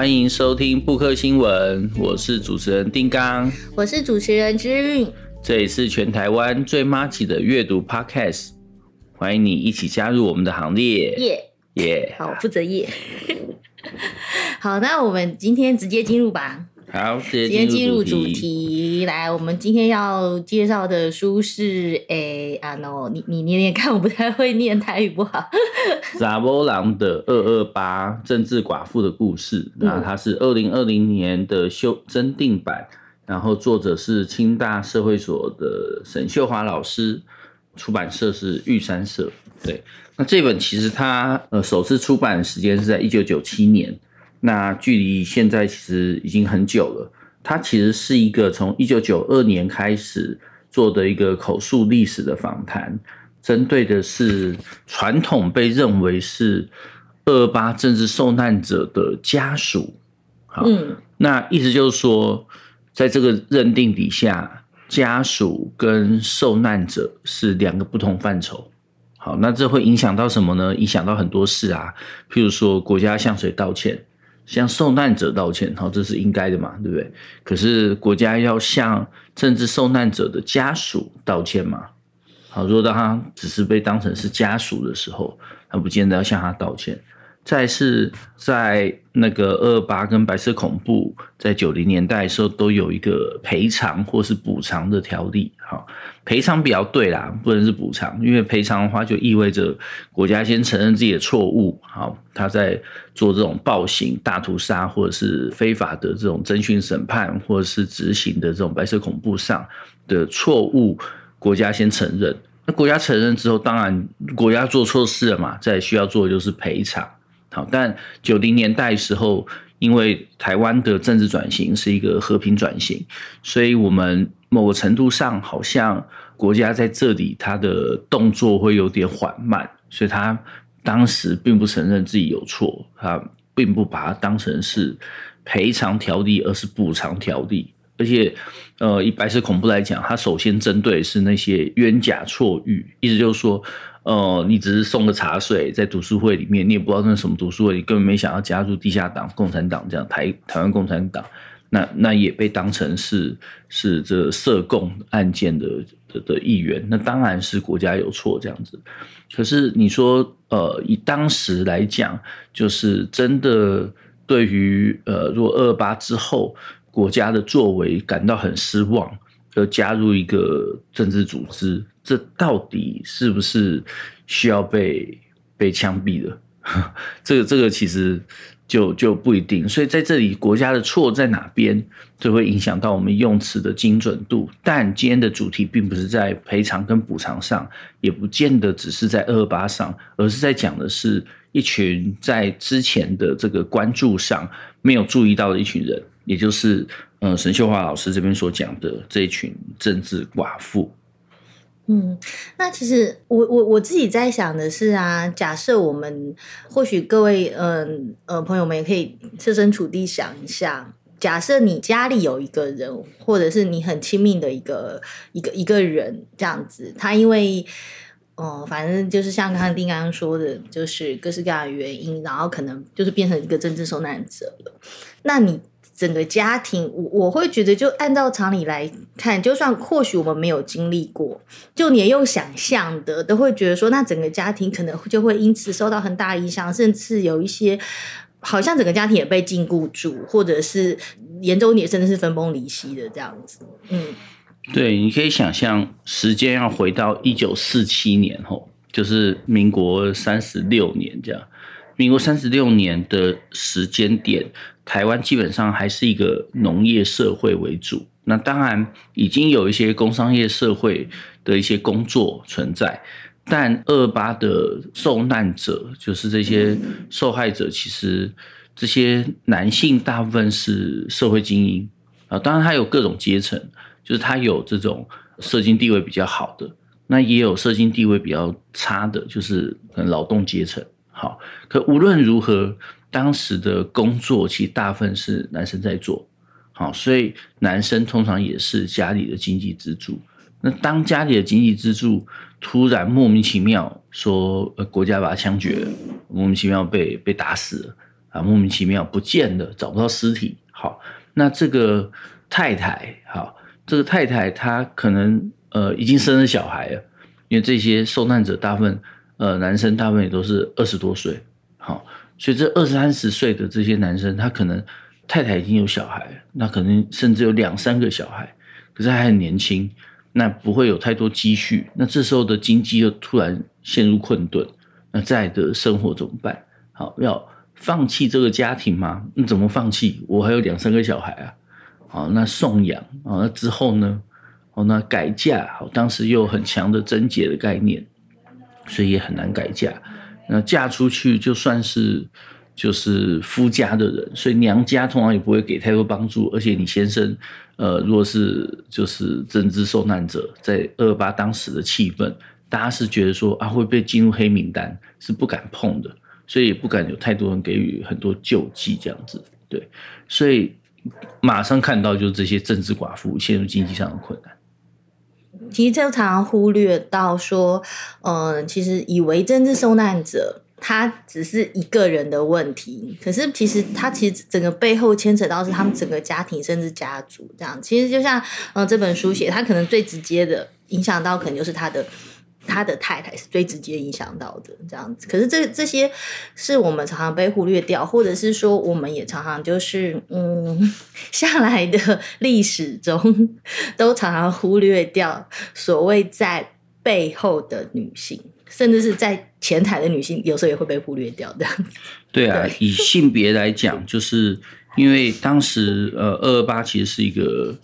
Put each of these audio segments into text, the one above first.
欢迎收听布克新闻，我是主持人丁刚，我是主持人之韵，这里是全台湾最麻吉的阅读 Podcast，欢迎你一起加入我们的行列，耶。耶，好，负责耶，好，那我们今天直接进入吧。好，直接进入主题。来，我们今天要介绍的书是，诶、欸，啊，no，你你念念看，我不太会念台语不好。查波朗的二二八政治寡妇的故事，那它是二零二零年的修增订版，然后作者是清大社会所的沈秀华老师，出版社是玉山社。对，那这本其实它呃首次出版时间是在一九九七年。那距离现在其实已经很久了。它其实是一个从一九九二年开始做的一个口述历史的访谈，针对的是传统被认为是二二八政治受难者的家属。好，那意思就是说，在这个认定底下，家属跟受难者是两个不同范畴。好，那这会影响到什么呢？影响到很多事啊，譬如说国家向谁道歉。向受难者道歉，好，这是应该的嘛，对不对？可是国家要向政治受难者的家属道歉嘛？好，如果当他只是被当成是家属的时候，他不见得要向他道歉。再是在那个二二八跟白色恐怖在九零年代的时候，都有一个赔偿或是补偿的条例。好，赔偿比较对啦，不能是补偿，因为赔偿的话就意味着国家先承认自己的错误。好，他在做这种暴行、大屠杀或者是非法的这种征讯审判或者是执行的这种白色恐怖上的错误，国家先承认。那国家承认之后，当然国家做错事了嘛，再需要做的就是赔偿。好，但九零年代时候，因为台湾的政治转型是一个和平转型，所以我们某个程度上好像国家在这里他的动作会有点缓慢，所以他当时并不承认自己有错，他并不把它当成是赔偿条例，而是补偿条例。而且，呃，以白色恐怖来讲，他首先针对是那些冤假错諭，意思就是说。呃，你只是送个茶水在读书会里面，你也不知道那什么读书会，你根本没想要加入地下党、共产党这样台台湾共产党，那那也被当成是 是这涉共案件的的的一员，那当然是国家有错这样子。可是你说，呃，以当时来讲，就是真的对于呃，如果二八之后国家的作为感到很失望。要加入一个政治组织，这到底是不是需要被被枪毙的？这个这个其实就就不一定。所以在这里，国家的错在哪边，就会影响到我们用词的精准度。但今天的主题并不是在赔偿跟补偿上，也不见得只是在二二八上，而是在讲的是一群在之前的这个关注上没有注意到的一群人，也就是。嗯，沈秀华老师这边所讲的这一群政治寡妇，嗯，那其实我我我自己在想的是啊，假设我们或许各位嗯呃，朋友们也可以设身处地想一下，假设你家里有一个人，或者是你很亲密的一个一个一个人这样子，他因为哦、反正就是像刚刚丁刚刚说的，就是各式各样的原因，然后可能就是变成一个政治受难者了，那你。整个家庭，我我会觉得，就按照常理来看，就算或许我们没有经历过，就连用想象的，都会觉得说，那整个家庭可能就会因此受到很大影响，甚至有一些好像整个家庭也被禁锢住，或者是严重点，甚至是分崩离析的这样子。嗯，对，你可以想象，时间要回到一九四七年后，就是民国三十六年这样，民国三十六年的时间点。台湾基本上还是一个农业社会为主，那当然已经有一些工商业社会的一些工作存在，但二八的受难者，就是这些受害者，其实这些男性大部分是社会精英啊，当然他有各种阶层，就是他有这种社经地位比较好的，那也有社经地位比较差的，就是可能劳动阶层。好，可无论如何。当时的工作其实大部分是男生在做，好，所以男生通常也是家里的经济支柱。那当家里的经济支柱突然莫名其妙说，呃，国家把他枪决了，莫名其妙被被打死了，啊，莫名其妙不见了，找不到尸体。好，那这个太太，好，这个太太她可能呃已经生了小孩了，因为这些受难者大部分呃男生大部分也都是二十多岁，好，所以这二三十岁的这些男生，他可能太太已经有小孩，那可能甚至有两三个小孩，可是他还很年轻，那不会有太多积蓄，那这时候的经济又突然陷入困顿。那再的生活怎么办？好，要放弃这个家庭吗？你怎么放弃？我还有两三个小孩啊！好，那送养啊，那之后呢？哦，那改嫁，好，当时又很强的贞洁的概念，所以也很难改嫁。那嫁出去就算是就是夫家的人，所以娘家通常也不会给太多帮助。而且你先生，呃，如果是就是政治受难者，在二二八当时的气氛。大家是觉得说啊，会被进入黑名单，是不敢碰的，所以也不敢有太多人给予很多救济这样子，对，所以马上看到就是这些政治寡妇陷入经济上的困难。其实就常常忽略到说，嗯、其实以为政治受难者他只是一个人的问题，可是其实他其实整个背后牵扯到是他们整个家庭甚至家族这样。其实就像嗯、这本书写，他可能最直接的影响到可能就是他的。他的太太是最直接影响到的，这样子。可是这这些是我们常常被忽略掉，或者是说，我们也常常就是嗯，下来的历史中都常常忽略掉所谓在背后的女性，甚至是在前台的女性，有时候也会被忽略掉的。对啊，对以性别来讲，就是因为当时呃，二二八其实是一个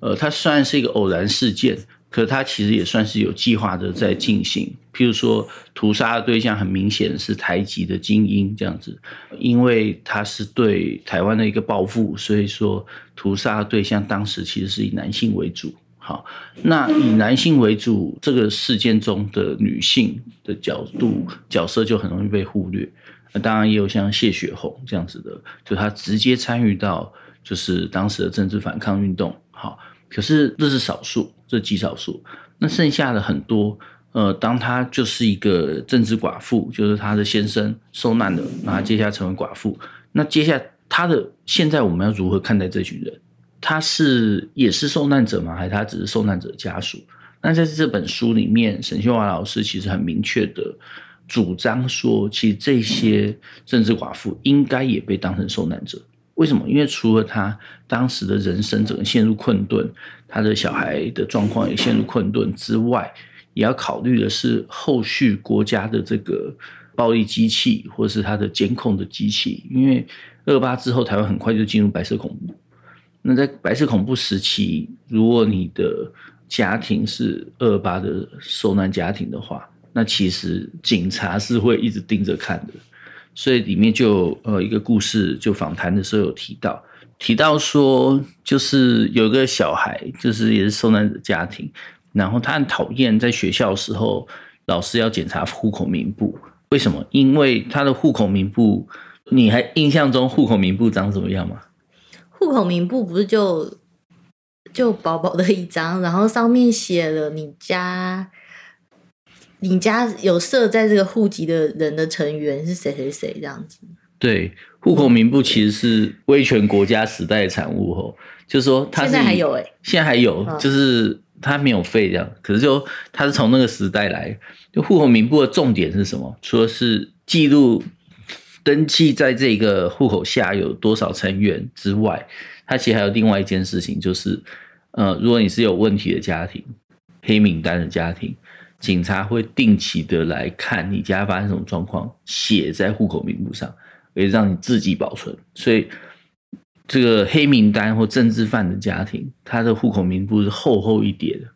呃，它虽然是一个偶然事件。可他其实也算是有计划的在进行，譬如说屠杀的对象很明显是台籍的精英这样子，因为他是对台湾的一个报复，所以说屠杀的对象当时其实是以男性为主。好，那以男性为主这个事件中的女性的角度角色就很容易被忽略。那当然也有像谢雪红这样子的，就他直接参与到就是当时的政治反抗运动。好。可是这是少数，这极少数。那剩下的很多，呃，当她就是一个政治寡妇，就是她的先生受难了，那接下来成为寡妇。那接下来她的现在我们要如何看待这群人？他是也是受难者吗？还是他只是受难者家属？那在这本书里面，沈秀华老师其实很明确的主张说，其实这些政治寡妇应该也被当成受难者。为什么？因为除了他当时的人生整个陷入困顿，他的小孩的状况也陷入困顿之外，也要考虑的是后续国家的这个暴力机器，或是他的监控的机器。因为二八之后，台湾很快就进入白色恐怖。那在白色恐怖时期，如果你的家庭是二八的受难家庭的话，那其实警察是会一直盯着看的。所以里面就呃一个故事，就访谈的时候有提到，提到说就是有个小孩，就是也是受难者家庭，然后他很讨厌在学校的时候老师要检查户口名簿，为什么？因为他的户口名簿，你还印象中户口名簿长什么样吗？户口名簿不是就就薄薄的一张，然后上面写了你家。你家有设在这个户籍的人的成员是谁谁谁这样子？对，户口名簿其实是威权国家时代的产物哦，就是说他现在还有哎、欸，现在还有，就是他没有废这样，可是就他是从那个时代来。就户口名簿的重点是什么？除了是记录登记在这个户口下有多少成员之外，它其实还有另外一件事情，就是呃，如果你是有问题的家庭，黑名单的家庭。警察会定期的来看你家发生什么状况，写在户口名簿上，也让你自己保存。所以，这个黑名单或政治犯的家庭，他的户口名簿是厚厚一叠的。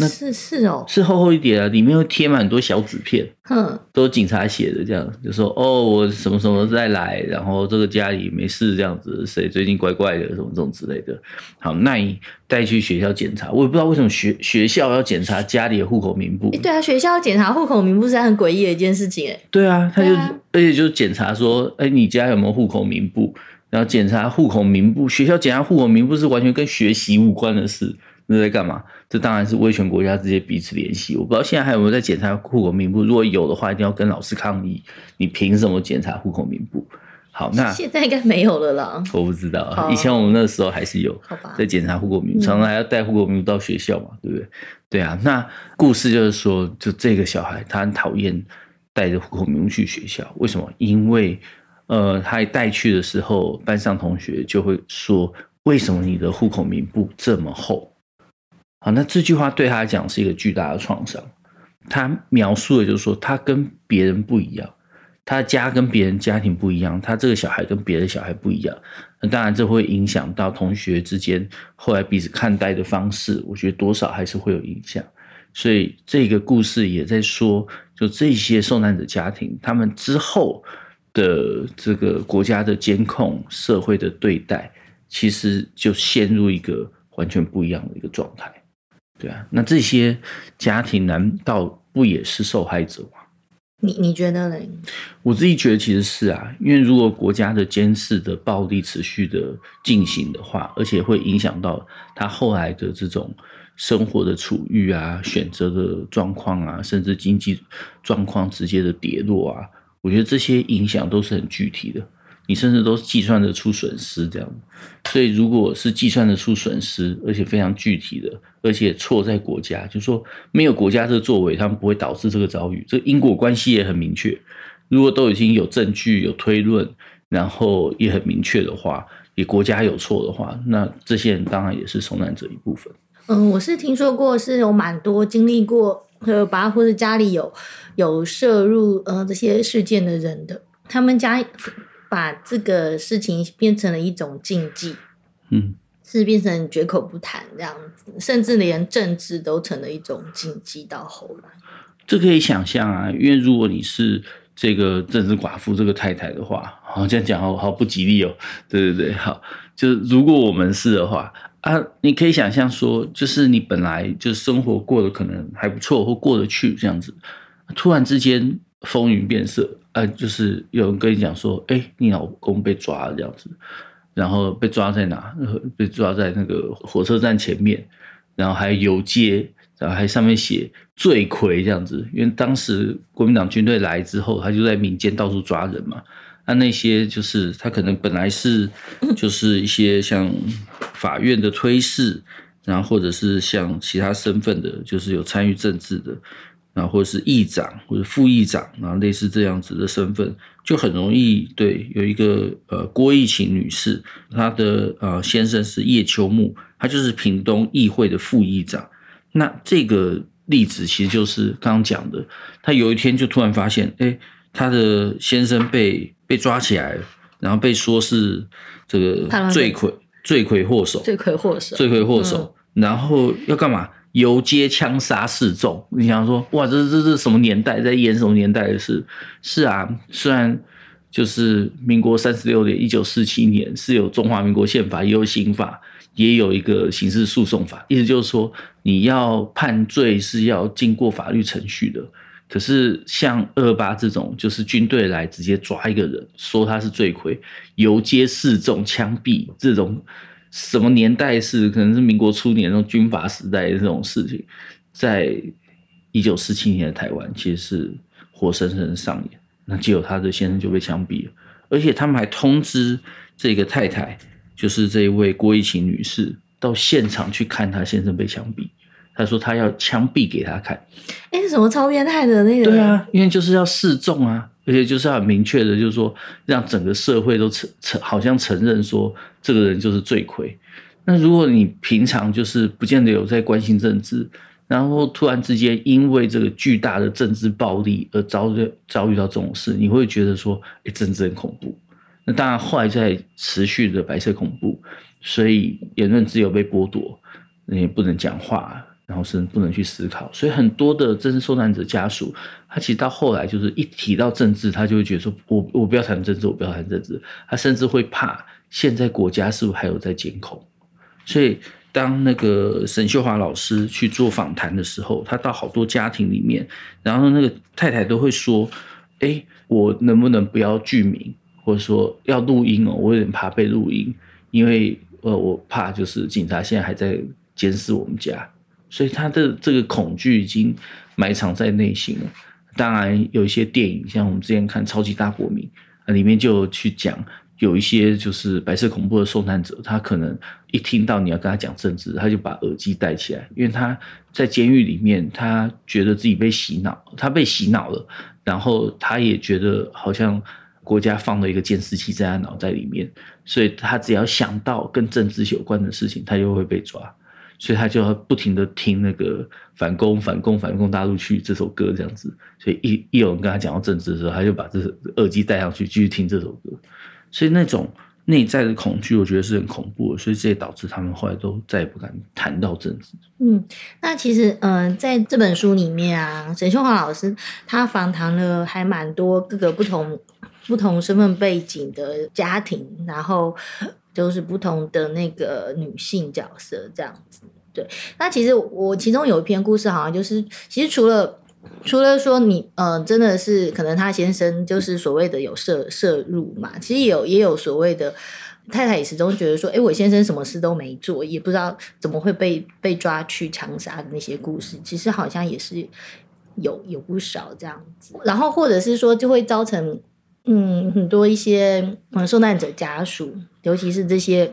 那是是哦，是厚厚一叠啊，里面会贴满很多小纸片，嗯，都是警察写的，这样就说哦，我什么什么再来，然后这个家里没事，这样子，谁最近怪怪的，什么这种之类的。好，那你带去学校检查，我也不知道为什么学学校要检查家里的户口名簿。对啊，学校要检查户口名簿是很诡异的一件事情，哎。对啊，他就、啊、而且就检查说，哎，你家有没有户口名簿？然后检查户口名簿，学校检查户口名簿是完全跟学习无关的事。那在干嘛？这当然是威权国家之间彼此联系。我不知道现在还有没有在检查户口名簿。如果有的话，一定要跟老师抗议。你凭什么检查户口名簿？好，那现在应该没有了啦。我不知道，以前我们那时候还是有，好吧，在检查户口名，常常还要带户口名到学校嘛，对不对？对啊，那故事就是说，就这个小孩他很讨厌带着户口名去学校，为什么？因为呃，他一带去的时候，班上同学就会说：“为什么你的户口名簿这么厚？”好，那这句话对他来讲是一个巨大的创伤。他描述的就是说，他跟别人不一样，他的家跟别人家庭不一样，他这个小孩跟别的小孩不一样。那当然，这会影响到同学之间后来彼此看待的方式。我觉得多少还是会有影响。所以这个故事也在说，就这些受难者家庭，他们之后。的这个国家的监控、社会的对待，其实就陷入一个完全不一样的一个状态，对啊。那这些家庭难道不也是受害者吗？你你觉得呢？我自己觉得其实是啊，因为如果国家的监视的暴力持续的进行的话，而且会影响到他后来的这种生活的处遇啊、选择的状况啊，甚至经济状况直接的跌落啊。我觉得这些影响都是很具体的，你甚至都计算得出损失这样。所以，如果是计算得出损失，而且非常具体的，而且错在国家，就是说没有国家这个作为，他们不会导致这个遭遇。这个因果关系也很明确。如果都已经有证据、有推论，然后也很明确的话，也国家有错的话，那这些人当然也是受难者一部分。嗯，我是听说过是有蛮多经历过。呃，把或者家里有有涉入呃这些事件的人的，他们家把这个事情变成了一种禁忌，嗯，是变成绝口不谈这样子，甚至连政治都成了一种禁忌。到后来，这可以想象啊，因为如果你是这个政治寡妇这个太太的话，好这样讲好好不吉利哦。对对对，好，就是如果我们是的话。啊，你可以想象说，就是你本来就生活过得可能还不错，或过得去这样子，突然之间风云变色，啊，就是有人跟你讲说，哎、欸，你老公被抓了这样子，然后被抓在哪？被抓在那个火车站前面，然后还游街，然后还上面写罪魁这样子，因为当时国民党军队来之后，他就在民间到处抓人嘛。那那些就是他可能本来是就是一些像法院的推事，然后或者是像其他身份的，就是有参与政治的，然后或者是议长或者副议长，然后类似这样子的身份，就很容易对有一个呃郭益琴女士，她的呃先生是叶秋木，他就是屏东议会的副议长。那这个例子其实就是刚刚讲的，他有一天就突然发现，哎，他的先生被。被抓起来了，然后被说是这个罪魁罪魁祸首，罪魁祸首，罪魁祸首，然后要干嘛？游街枪杀示众。你想说，哇，这这这什么年代，在演什么年代的事？是啊，虽然就是民国三十六年，一九四七年是有中华民国宪法，也有刑法，也有一个刑事诉讼法，意思就是说，你要判罪是要经过法律程序的。可是像二二八这种，就是军队来直接抓一个人，说他是罪魁，游街示众、枪毙这种，什么年代是？可能是民国初年那种军阀时代的这种事情，在一九四七年的台湾，其实是活生生的上演。那结果他的先生就被枪毙了，而且他们还通知这个太太，就是这一位郭怡琴女士，到现场去看他先生被枪毙。他说他要枪毙给他看，哎，什么超变态的那个？对啊，因为就是要示众啊，而且就是要很明确的，就是说让整个社会都承承，好像承认说这个人就是罪魁。那如果你平常就是不见得有在关心政治，然后突然之间因为这个巨大的政治暴力而遭遇遭遇到这种事，你会觉得说，哎，政治很恐怖。那当然后来在持续的白色恐怖，所以言论自由被剥夺，你也不能讲话。然后是不能去思考，所以很多的政治受难者家属，他其实到后来就是一提到政治，他就会觉得说我：“我不要谈政治，我不要谈政治。”他甚至会怕现在国家是不是还有在监控？所以当那个沈秀华老师去做访谈的时候，他到好多家庭里面，然后那个太太都会说：“哎，我能不能不要具名，或者说要录音哦？我有点怕被录音，因为呃，我怕就是警察现在还在监视我们家。”所以他的这个恐惧已经埋藏在内心了。当然有一些电影，像我们之前看《超级大国民》，啊里面就去讲有一些就是白色恐怖的受难者，他可能一听到你要跟他讲政治，他就把耳机戴起来，因为他在监狱里面，他觉得自己被洗脑，他被洗脑了，然后他也觉得好像国家放了一个监视器在他脑袋里面，所以他只要想到跟政治有关的事情，他就会被抓。所以他就要不停的听那个反攻、反攻、反攻大陆去这首歌这样子，所以一一有人跟他讲到政治的时候，他就把这耳机戴上去继续听这首歌。所以那种内在的恐惧，我觉得是很恐怖的。所以这也导致他们后来都再也不敢谈到政治。嗯，那其实嗯、在这本书里面啊，沈秀华老师他访谈了还蛮多各个不同不同身份背景的家庭，然后。就是不同的那个女性角色这样子，对。那其实我其中有一篇故事，好像就是其实除了除了说你，呃，真的是可能他先生就是所谓的有涉涉入嘛，其实也有也有所谓的太太也始终觉得说，哎，我先生什么事都没做，也不知道怎么会被被抓去枪杀的那些故事，其实好像也是有有不少这样子。然后或者是说，就会造成。嗯，很多一些嗯受难者家属，尤其是这些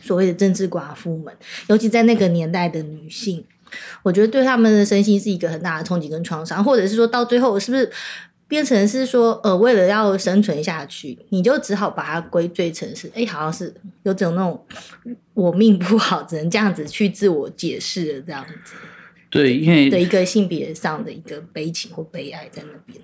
所谓的政治寡妇们，尤其在那个年代的女性，我觉得对他们的身心是一个很大的冲击跟创伤，或者是说到最后是不是变成是说，呃，为了要生存下去，你就只好把它归罪成是，哎，好像是有种那种我命不好，只能这样子去自我解释的这样子，对，因为的一个性别上的一个悲情或悲哀在那边。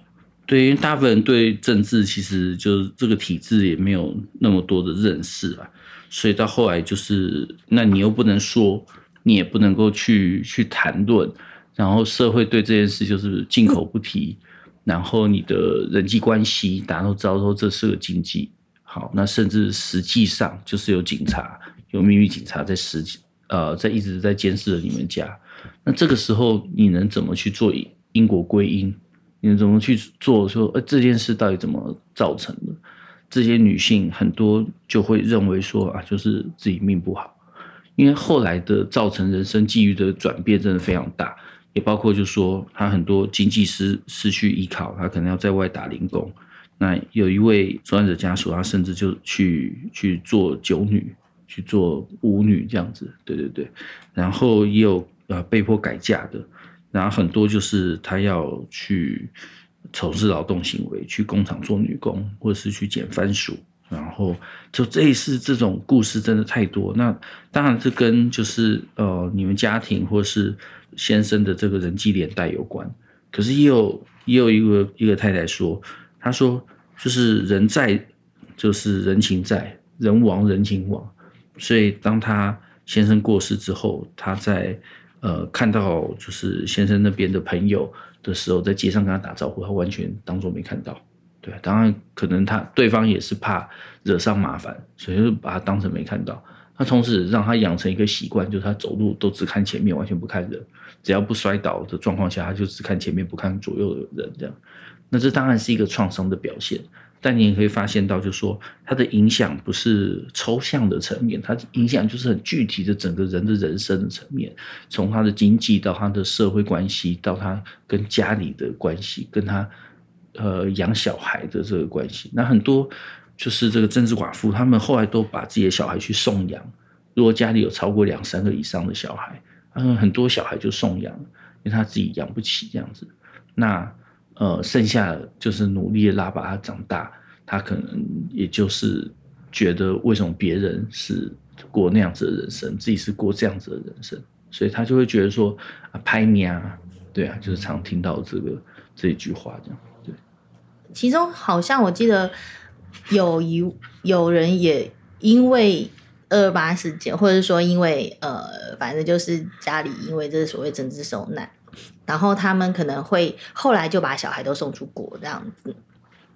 对，因大部分人对政治其实就是这个体制也没有那么多的认识啊，所以到后来就是，那你又不能说，你也不能够去去谈论，然后社会对这件事就是禁口不提，然后你的人际关系大家都知道说这是个经济，好，那甚至实际上就是有警察，有秘密警察在实际呃在一直在监视着你们家，那这个时候你能怎么去做因果归因？你怎么去做？说，呃，这件事到底怎么造成的？这些女性很多就会认为说啊，就是自己命不好，因为后来的造成人生际遇的转变真的非常大，也包括就是说她很多经济失失去依靠，她可能要在外打零工。那有一位受难者家属，他甚至就去去做酒女，去做舞女这样子，对对对，然后也有呃被迫改嫁的。然后很多就是他要去从事劳动行为，去工厂做女工，或者是去捡番薯。然后就这一次这种故事真的太多。那当然这跟就是呃你们家庭或是先生的这个人际连带有关。可是也有也有一个一个太太说，她说就是人在就是人情在，人亡人情亡。所以当她先生过世之后，她在。呃，看到就是先生那边的朋友的时候，在街上跟他打招呼，他完全当作没看到。对，当然可能他对方也是怕惹上麻烦，所以就把他当成没看到。那同时让他养成一个习惯，就是他走路都只看前面，完全不看人。只要不摔倒的状况下，他就只看前面，不看左右的人。这样，那这当然是一个创伤的表现。但你也可以发现到，就是说它的影响不是抽象的层面，它影响就是很具体的整个人的人生的层面，从他的经济到他的社会关系，到他跟家里的关系，跟他呃养小孩的这个关系。那很多就是这个政治寡妇，他们后来都把自己的小孩去送养。如果家里有超过两三个以上的小孩，嗯，很多小孩就送养，因为他自己养不起这样子。那呃，剩下就是努力的拉把他长大，他可能也就是觉得为什么别人是过那样子的人生，自己是过这样子的人生，所以他就会觉得说啊，拍你啊，对啊，就是常听到这个这一句话这样。对，其中好像我记得有一有人也因为二二八事件，或者说因为呃，反正就是家里因为这所谓政治受难。然后他们可能会后来就把小孩都送出国这样子，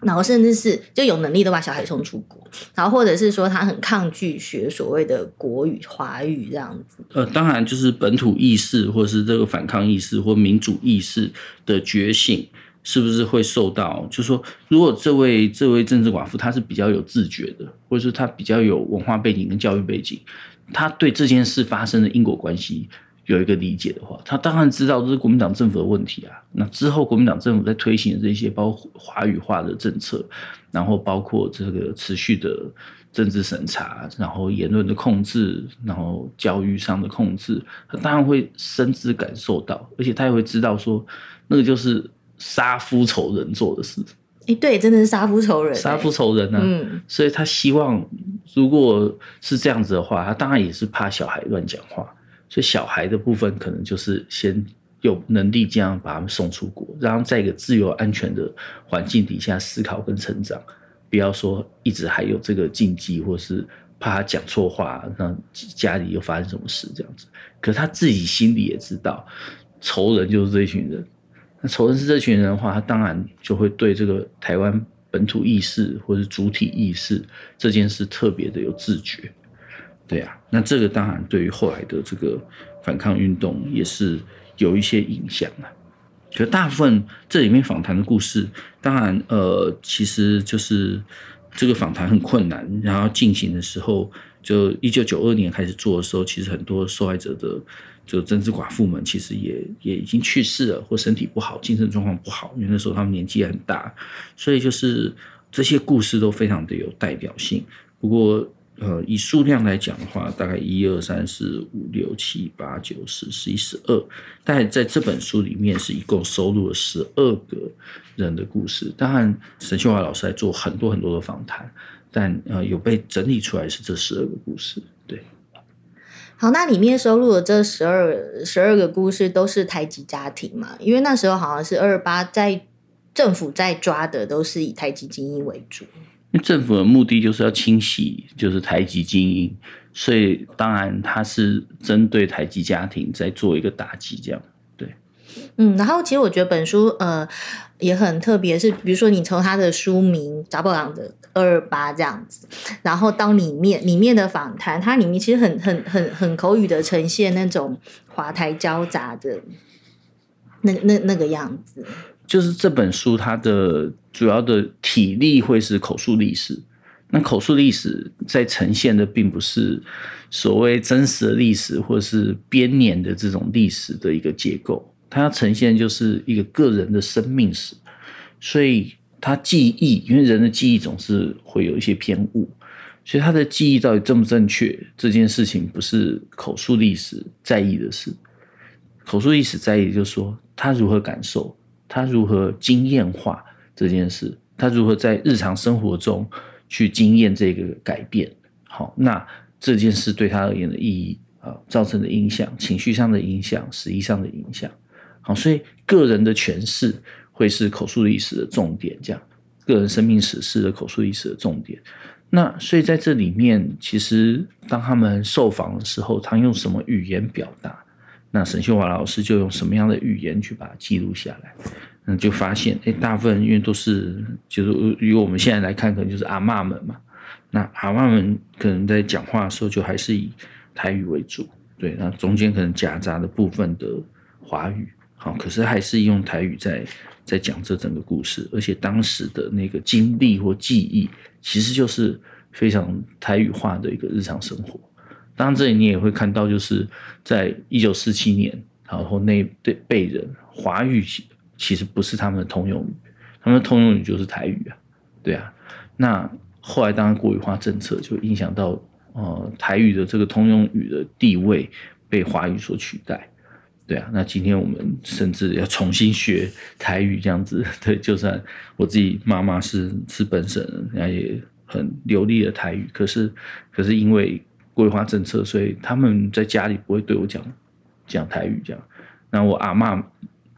然后甚至是就有能力都把小孩送出国，然后或者是说他很抗拒学所谓的国语华语这样子。呃，当然就是本土意识或是这个反抗意识或民主意识的觉醒，是不是会受到？就是说，如果这位这位政治寡妇她是比较有自觉的，或者是她比较有文化背景跟教育背景，她对这件事发生的因果关系。有一个理解的话，他当然知道这是国民党政府的问题啊。那之后国民党政府在推行这些包括华语化的政策，然后包括这个持续的政治审查，然后言论的控制，然后教育上的控制，他当然会深知感受到，而且他也会知道说，那个就是杀夫仇人做的事。哎，对，真的是杀夫仇人，杀夫仇人呢、啊。嗯，所以他希望，如果是这样子的话，他当然也是怕小孩乱讲话，所以小孩的部分可能就是先有能力这样把他们送出国，让他们在一个自由安全的环境底下思考跟成长，不要说一直还有这个禁忌，或是怕他讲错话，让家里又发生什么事这样子。可是他自己心里也知道，仇人就是这群人。那仇人是这群人的话，他当然就会对这个台湾本土意识或是主体意识这件事特别的有自觉，对啊，那这个当然对于后来的这个反抗运动也是有一些影响啊。可大部分这里面访谈的故事，当然呃，其实就是这个访谈很困难，然后进行的时候，就一九九二年开始做的时候，其实很多受害者的。就政治寡妇们其实也也已经去世了，或身体不好，精神状况不好，因为那时候他们年纪也很大，所以就是这些故事都非常的有代表性。不过，呃，以数量来讲的话，大概一二三四五六七八九十十一十二，但在这本书里面是一共收录了十二个人的故事。当然，沈秀华老师在做很多很多的访谈，但呃，有被整理出来是这十二个故事，对。好，那里面收录的这十二十二个故事都是台籍家庭嘛？因为那时候好像是二八，在政府在抓的都是以台籍精英为主。政府的目的就是要清洗，就是台籍精英，所以当然他是针对台籍家庭在做一个打击，这样对。嗯，然后其实我觉得本书呃也很特别，是比如说你从他的书名《查某人的二二八》这样子，然后到里面里面的访谈，它里面其实很很很很口语的呈现那种华台交杂的那那那个样子。就是这本书它的主要的体例会是口述历史，那口述历史在呈现的并不是所谓真实的历史，或是编年的这种历史的一个结构。它要呈现就是一个个人的生命史，所以他记忆，因为人的记忆总是会有一些偏误，所以他的记忆到底正不正确，这件事情不是口述历史在意的事。口述历史在意就是说他如何感受，他如何经验化这件事，他如何在日常生活中去经验这个改变。好，那这件事对他而言的意义啊，造成的影响，情绪上的影响，实际上的影响。好，所以个人的诠释会是口述历史的重点，这样个人生命史诗的口述历史的重点。那所以在这里面，其实当他们受访的时候，他用什么语言表达？那沈秀华老师就用什么样的语言去把它记录下来？那就发现，哎，大部分因为都是就是以我们现在来看，可能就是阿嬷们嘛。那阿嬷们可能在讲话的时候，就还是以台语为主，对，那中间可能夹杂的部分的华语。好，可是还是用台语在在讲这整个故事，而且当时的那个经历或记忆，其实就是非常台语化的一个日常生活。当然，这里你也会看到，就是在一九四七年，然后那对辈人华语其实不是他们的通用语，他们的通用语就是台语啊，对啊。那后来当然国语化政策就影响到，呃，台语的这个通用语的地位被华语所取代。对啊，那今天我们甚至要重新学台语这样子。对，就算我自己妈妈是是本省人，人家也很流利的台语，可是可是因为国语化政策，所以他们在家里不会对我讲讲台语这样。那我阿嬷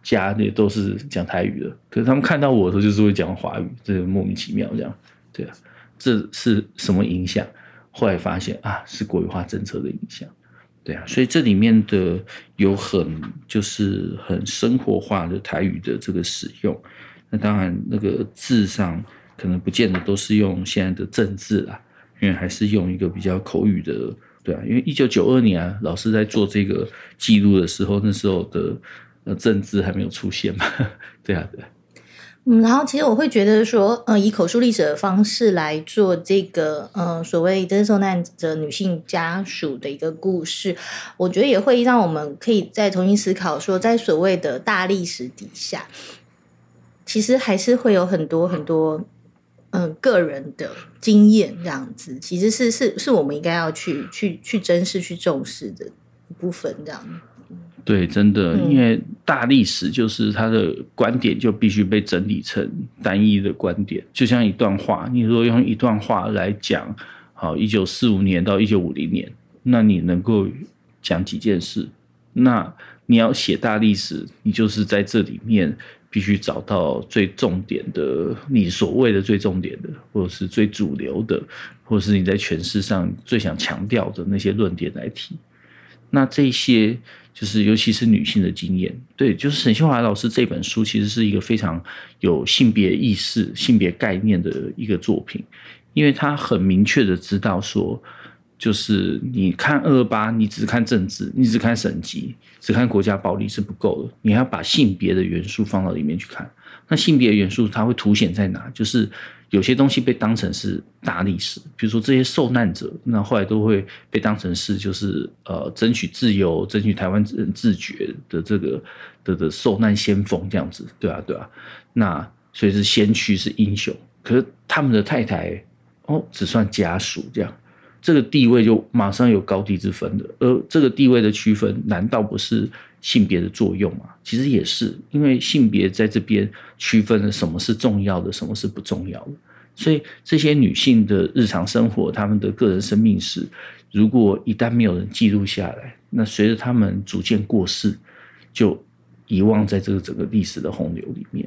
家也都是讲台语的，可是他们看到我的时候就是会讲华语，这莫名其妙这样。对啊，这是什么影响？后来发现啊，是国语化政策的影响。对啊，所以这里面的有很就是很生活化的台语的这个使用，那当然那个字上可能不见得都是用现在的正字啦，因为还是用一个比较口语的，对啊，因为一九九二年啊，老师在做这个记录的时候，那时候的呃正字还没有出现嘛，对啊，对。嗯，然后其实我会觉得说，呃，以口述历史的方式来做这个，呃，所谓真受难者女性家属的一个故事，我觉得也会让我们可以再重新思考说，在所谓的大历史底下，其实还是会有很多很多，嗯、呃、个人的经验这样子，其实是是是我们应该要去去去珍视、去重视的一部分这样。对，真的，因为大历史就是它的观点就必须被整理成单一的观点，就像一段话，你如果用一段话来讲，好，一九四五年到一九五零年，那你能够讲几件事？那你要写大历史，你就是在这里面必须找到最重点的，你所谓的最重点的，或者是最主流的，或者是你在诠释上最想强调的那些论点来提。那这些。就是，尤其是女性的经验，对，就是沈秀华老师这本书其实是一个非常有性别意识、性别概念的一个作品，因为他很明确的知道说，就是你看二八，你只看政治，你只看省级，只看国家暴力是不够的，你还要把性别的元素放到里面去看。那性别元素它会凸显在哪？就是。有些东西被当成是大历史，比如说这些受难者，那后来都会被当成是就是呃争取自由、争取台湾人自觉的这个的的受难先锋这样子，对啊对啊。那所以是先驱是英雄，可是他们的太太哦只算家属这样，这个地位就马上有高低之分的。而这个地位的区分，难道不是？性别的作用吗，其实也是因为性别在这边区分了什么是重要的，什么是不重要的。所以这些女性的日常生活，她们的个人生命史，如果一旦没有人记录下来，那随着她们逐渐过世，就遗忘在这个整个历史的洪流里面，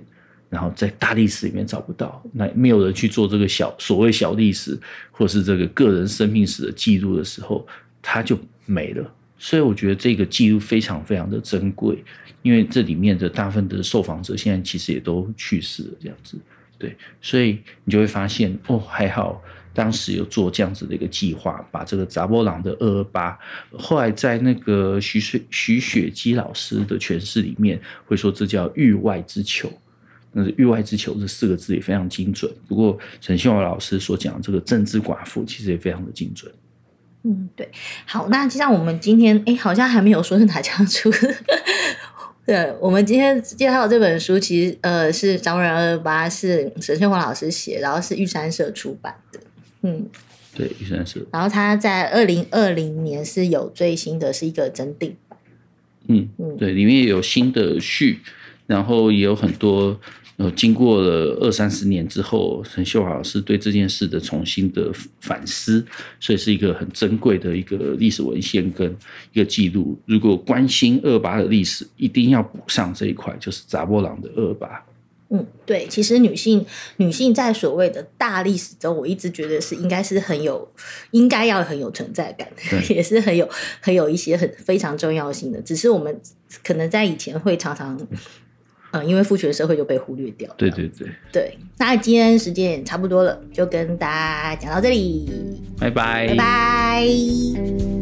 然后在大历史里面找不到，那没有人去做这个小所谓小历史，或是这个个人生命史的记录的时候，它就没了。所以我觉得这个记录非常非常的珍贵，因为这里面的大部分的受访者现在其实也都去世了，这样子，对，所以你就会发现哦，还好当时有做这样子的一个计划，把这个查某人的二二八，后来在那个徐水徐雪姬老师的诠释里面会说这叫域外之囚，那是域外之求这四个字也非常精准。不过沈秀华老师所讲的这个政治寡妇其实也非常的精准。嗯，对，好，那就像我们今天，哎，好像还没有说是哪家出的。对，我们今天介绍的这本书，其实呃是《查某人二二八》，是沈秀华老师写，然后是玉山社出版的。嗯，对，玉山社。然后他在二零二零年是有最新的是一个增订版。嗯嗯，对，里面也有新的序，然后也有很多。呃，经过了二三十年之后，陈秀华老师对这件事的重新的反思，所以是一个很珍贵的一个历史文献跟一个记录。如果关心二二八的历史，一定要补上这一块，就是扎波朗的二二八。嗯，对，其实女性女性在所谓的大历史中，我一直觉得是应该是很有，应该要很有存在感，也是很有很有一些很非常重要性的。只是我们可能在以前会常常。嗯，因为父权社会就被忽略掉。对对对。对，那今天时间也差不多了，就跟大家讲到这里，拜拜，拜拜。